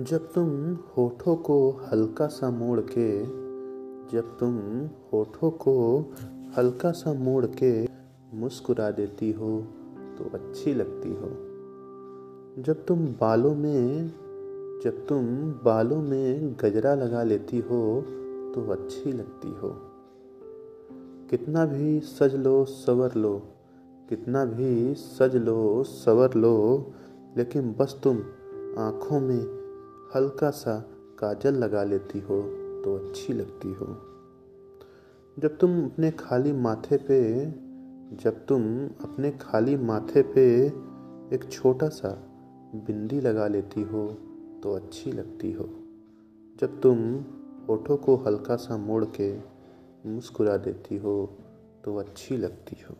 जब तुम होठों को हल्का सा मोड़ के, जब तुम होठों को हल्का सा मोड़ के मुस्कुरा देती हो तो अच्छी लगती हो। जब तुम बालों में, जब तुम बालों में गजरा लगा लेती हो तो अच्छी लगती हो। कितना भी सज लो, सवर लो, कितना भी सज लो, सवर लो, लेकिन बस तुम आँखों में हल्का सा काजल लगा लेती हो तो अच्छी लगती हो। जब तुम अपने खाली माथे पे, जब तुम अपने खाली माथे पे एक छोटा सा बिंदी लगा लेती हो तो अच्छी लगती हो। जब तुम होठों को हल्का सा मोड़ के मुस्कुरा देती हो तो अच्छी लगती हो।